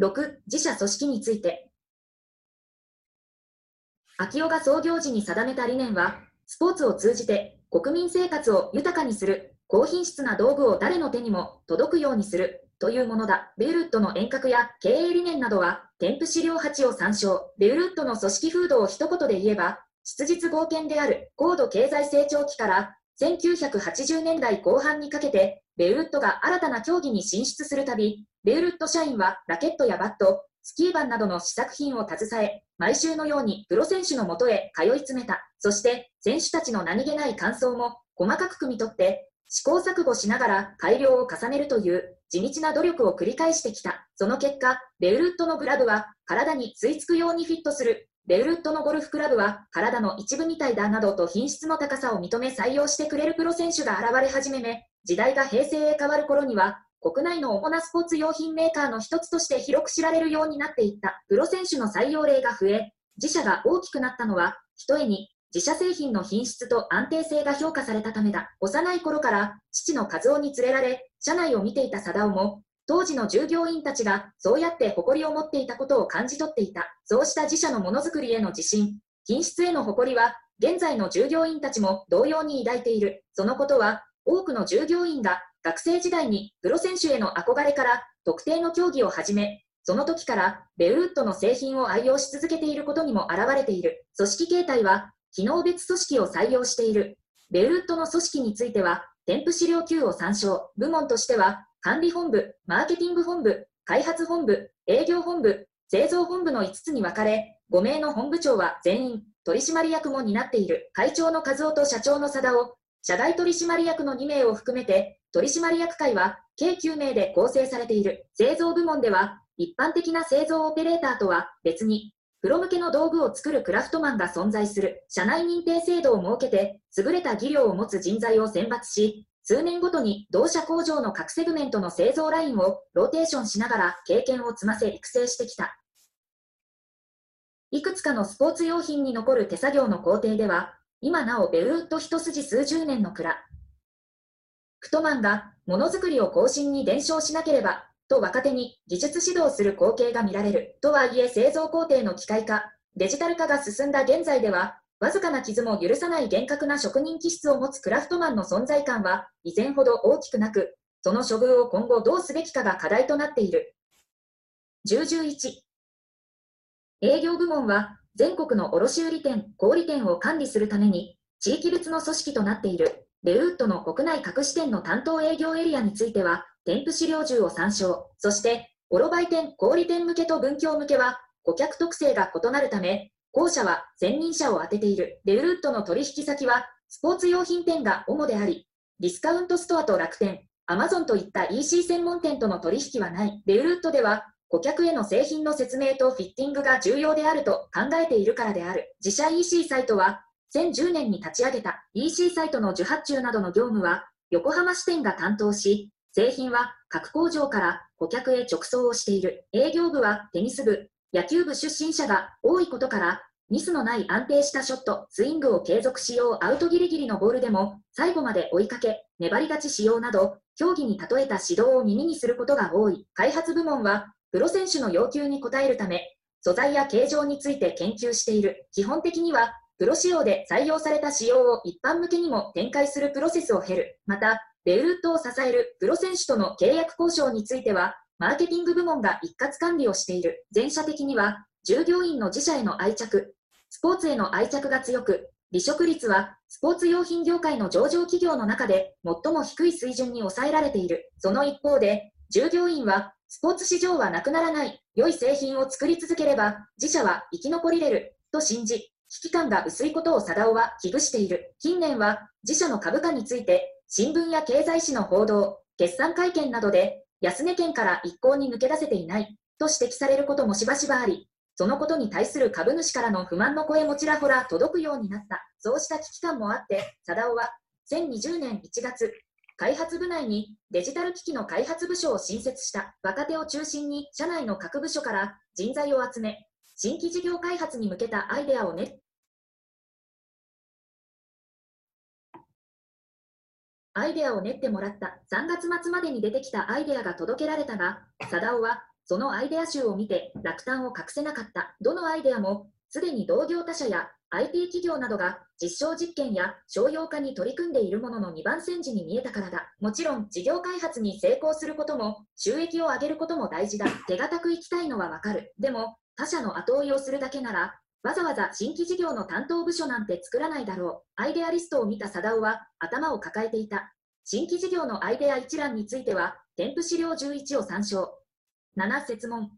6、自社組織について。秋代が創業時に定めた理念は、スポーツを通じて国民生活を豊かにする、高品質な道具を誰の手にも届くようにするというものだ。ベウルッドの遠隔や経営理念などは、添付資料8を参照。ベウルッドの組織風土を一言で言えば、質実合憲である高度経済成長期から1980年代後半にかけて、ベウルッドが新たな競技に進出するたび、ベウルッド社員はラケットやバット、スキー板などの試作品を携え、毎週のようにプロ選手のもとへ通い詰めた。そして、選手たちの何気ない感想も細かく汲み取って、試行錯誤しながら改良を重ねるという地道な努力を繰り返してきた。その結果、ベウルッドのグラブは体に吸い付くようにフィットする。ベウルッドのゴルフクラブは体の一部みたいだなどと品質の高さを認め採用してくれるプロ選手が現れ始めめ、時代が平成へ変わる頃には国内の主なスポーツ用品メーカーの一つとして広く知られるようになっていったプロ選手の採用例が増え、自社が大きくなったのは、ひとえに自社製品の品質と安定性が評価されたためだ。幼い頃から父の和夫に連れられ、社内を見ていた貞夫も、当時の従業員たちがそうやって誇りを持っていたことを感じ取っていた。そうした自社のものづくりへの自信、品質への誇りは、現在の従業員たちも同様に抱いている。そのことは、多くの従業員が学生時代にプロ選手への憧れから特定の競技を始め、その時からベウッドの製品を愛用し続けていることにも表れている。組織形態は、機能別組織を採用している。ベウッドの組織については、添付資料9を参照。部門としては、管理本部、マーケティング本部、開発本部、営業本部、製造本部の5つに分かれ、5名の本部長は全員、取締役も担っている。会長の和夫と社長の貞夫、社外取締役の2名を含めて、取締役会は計9名で構成されている。製造部門では、一般的な製造オペレーターとは別に、プロ向けの道具を作るクラフトマンが存在する。社内認定制度を設けて、優れた技量を持つ人材を選抜し、数年ごとに同社工場の各セグメントの製造ラインをローテーションしながら経験を積ませ育成してきた。いくつかのスポーツ用品に残る手作業の工程では、今なおベルウッド一筋数十年のクラ、クトマンがものづくりを更新に伝承しなければ、と若手に技術指導する光景が見られる。とはいえ製造工程の機械化、デジタル化が進んだ現在では、わずかな傷も許さない厳格な職人気質を持つクラフトマンの存在感は以前ほど大きくなく、その処遇を今後どうすべきかが課題となっている。1011営業部門は全国の卸売店、小売店を管理するために地域別の組織となっている。レウッドの国内各支店の担当営業エリアについては、添付資料10を参照。そして、オロバイ店、小売店向けと文教向けは、顧客特性が異なるため、後者は専任者を当てている。レウルッドの取引先は、スポーツ用品店が主であり、ディスカウントストアと楽天、アマゾンといった EC 専門店との取引はない。レウルッドでは、顧客への製品の説明とフィッティングが重要であると考えているからである。自社 EC サイトは、2010年に立ち上げた EC サイトの受発注などの業務は横浜支店が担当し、製品は各工場から顧客へ直送をしている。営業部はテニス部、野球部出身者が多いことから、ミスのない安定したショット、スイングを継続しようアウトギリギリのボールでも最後まで追いかけ、粘り勝ちしようなど、競技に例えた指導を耳にすることが多い。開発部門は、プロ選手の要求に応えるため、素材や形状について研究している。基本的には、プロ仕様で採用された仕様を一般向けにも展開するプロセスを経る。また、ベルットを支えるプロ選手との契約交渉については、マーケティング部門が一括管理をしている。全社的には、従業員の自社への愛着、スポーツへの愛着が強く、離職率はスポーツ用品業界の上場企業の中で最も低い水準に抑えられている。その一方で、従業員はスポーツ市場はなくならない、良い製品を作り続ければ自社は生き残りれると信じ、危機感が薄いことを貞夫は危惧している。近年は自社の株価について新聞や経済誌の報道、決算会見などで安値圏から一向に抜け出せていないと指摘されることもしばしばあり、そのことに対する株主からの不満の声もちらほら届くようになった。そうした危機感もあって、貞夫は2020年1月、開発部内にデジタル機器の開発部署を新設した若手を中心に社内の各部署から人材を集め、新規事業開発に向けたアイデアを練アイデアを練ってもらった3月末までに出てきたアイデアが届けられたが、貞夫はそのアイデア集を見て落胆を隠せなかった。どのアイデアも、すでに同業他社や IT 企業などが実証実験や商用化に取り組んでいるものの2番煎じに見えたからだ。もちろん事業開発に成功することも収益を上げることも大事だ。手堅くいきたいのはわかる。でも他社の後追いをするだけならわざわざ新規事業の担当部署なんて作らないだろう。アイデアリストを見た貞夫は頭を抱えていた。新規事業のアイデア一覧については、添付資料11を参照。7設問。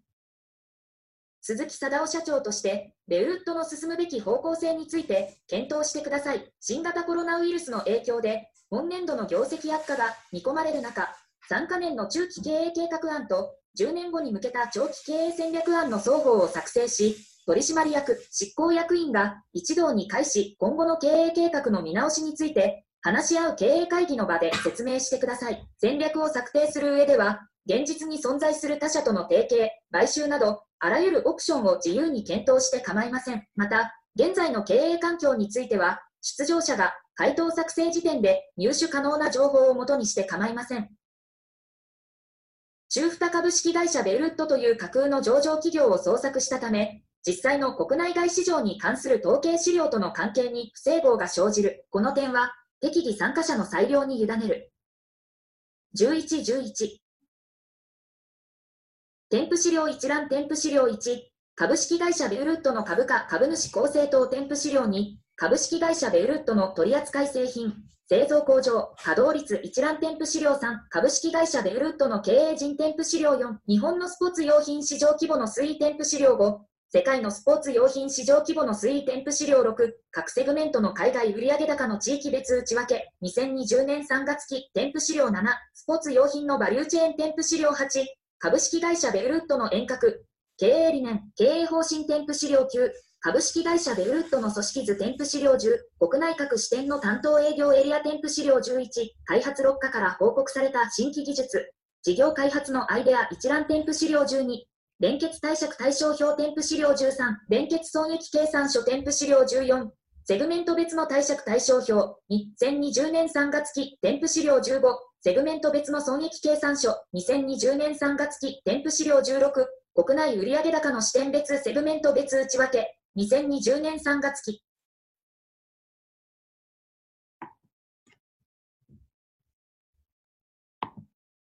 鈴木貞夫社長として、ベウッドの進むべき方向性について検討してください。新型コロナウイルスの影響で、本年度の業績悪化が見込まれる中、3カ年の中期経営計画案と10年後に向けた長期経営戦略案の双方を作成し、取締役、執行役員が一堂に会し、今後の経営計画の見直しについて、話し合う経営会議の場で説明してください。戦略を策定する上では、現実に存在する他社との提携、買収など、あらゆるオプションを自由に検討して構いません。また、現在の経営環境については、出場者が回答作成時点で入手可能な情報をもとにして構いません。中二株式会社ベルットという架空の上場企業を創作したため、実際の国内外市場に関する統計資料との関係に不整合が生じる。この点は、適宜参加者の裁量に委ねる。1111添付資料一覧添付資料1、株式会社ベウルッドの株価株主構成等添付資料2、株式会社ベウルッドの取扱製品、製造工場、稼働率。一覧添付資料3、株式会社ベウルッドの経営陣添付資料4、日本のスポーツ用品市場規模の推移添付資料5、世界のスポーツ用品市場規模の推移添付資料6、各セグメントの海外売上高の地域別内訳、2020年3月期添付資料7、スポーツ用品のバリューチェーン添付資料8、株式会社ベルウッドの遠隔、経営理念、経営方針添付資料9、株式会社ベルウッドの組織図添付資料10、国内各支店の担当営業エリア添付資料11、開発6課から報告された新規技術、事業開発のアイデア一覧添付資料12、連結貸借対象表添付資料13、連結損益計算書添付資料14、セグメント別の貸借対象表、2020年3月期添付資料15、セグメント別の損益計算書、2020年3月期、添付資料16、国内売上高の視点別セグメント別内訳、2020年3月期、